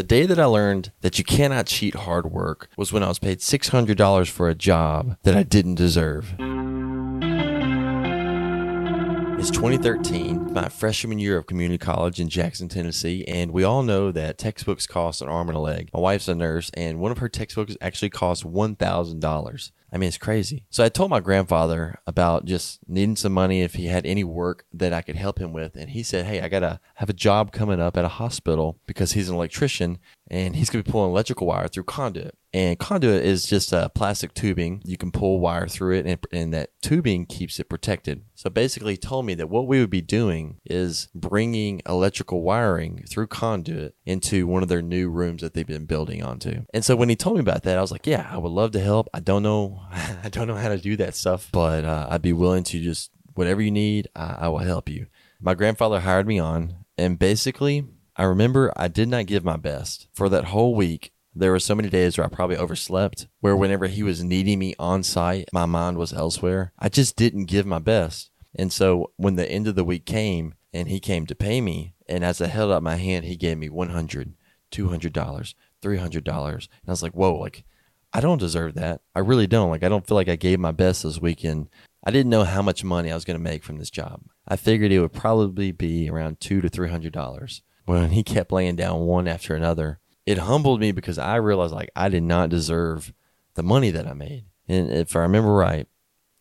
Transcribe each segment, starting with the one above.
The day that I learned that you cannot cheat hard work was when I was paid $600 for a job that I didn't deserve. It's 2013, my freshman year of community college in Jackson, Tennessee, and we all know that textbooks cost an arm and a leg. My wife's a nurse, and one of her textbooks actually cost $1,000. I mean, it's crazy. So I told my grandfather about just needing some money if he had any work that I could help him with. And he said, Hey, I got to have a job coming up at a hospital because he's an electrician and he's going to be pulling electrical wire through conduit. And conduit is just a plastic tubing. You can pull wire through it, and, and, that tubing keeps it protected. So basically, told me that what we would be doing is bringing electrical wiring through conduit into one of their new rooms that they've been building onto. And so when he told me about that, I was like, "Yeah, I would love to help. I don't know, I don't know how to do that stuff, but uh, I'd be willing to just whatever you need, I, I will help you." My grandfather hired me on, and basically, I remember I did not give my best for that whole week. There were so many days where I probably overslept, where whenever he was needing me on site, my mind was elsewhere. I just didn't give my best. And so when the end of the week came and he came to pay me, and as I held out my hand, he gave me 100 $200, $300. And I was like, whoa, like, I don't deserve that. I really don't. Like, I don't feel like I gave my best this weekend. I didn't know how much money I was going to make from this job. I figured it would probably be around two to three hundred dollars. When he kept laying down one after another, it humbled me because I realized like I did not deserve the money that I made. And if I remember right,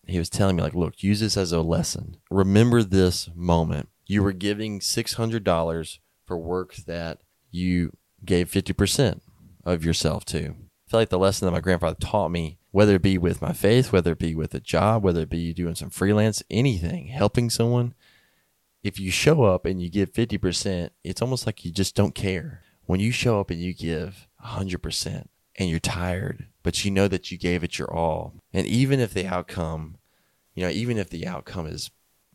he was telling me like, look, use this as a lesson. Remember this moment. You were giving six hundred dollars for work that you gave fifty percent of yourself to. I feel like the lesson that my grandfather taught me, whether it be with my faith, whether it be with a job, whether it be doing some freelance, anything, helping someone, if you show up and you give 50%, it's almost like you just don't care. When you show up and you give 100% and you're tired, but you know that you gave it your all, and even if the outcome, you know, even if the outcome is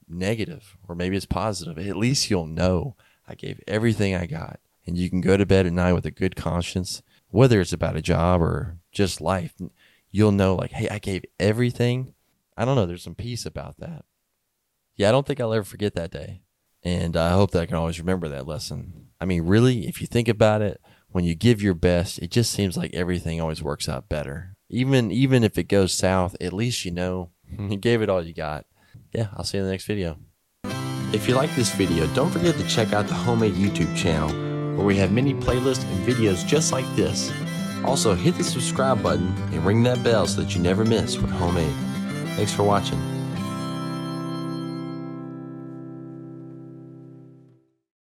negative or maybe it's positive, at least you'll know I gave everything I got. And you can go to bed at night with a good conscience, whether it's about a job or just life. You'll know, like, hey, I gave everything. I don't know. There's some peace about that yeah, I don't think I'll ever forget that day. And I hope that I can always remember that lesson. I mean, really, if you think about it, when you give your best, it just seems like everything always works out better. Even even if it goes south, at least you know you gave it all you got. Yeah, I'll see you in the next video. If you like this video, don't forget to check out the Homemade YouTube channel, where we have many playlists and videos just like this. Also, hit the subscribe button and ring that bell so that you never miss what Homemade. Thanks for watching.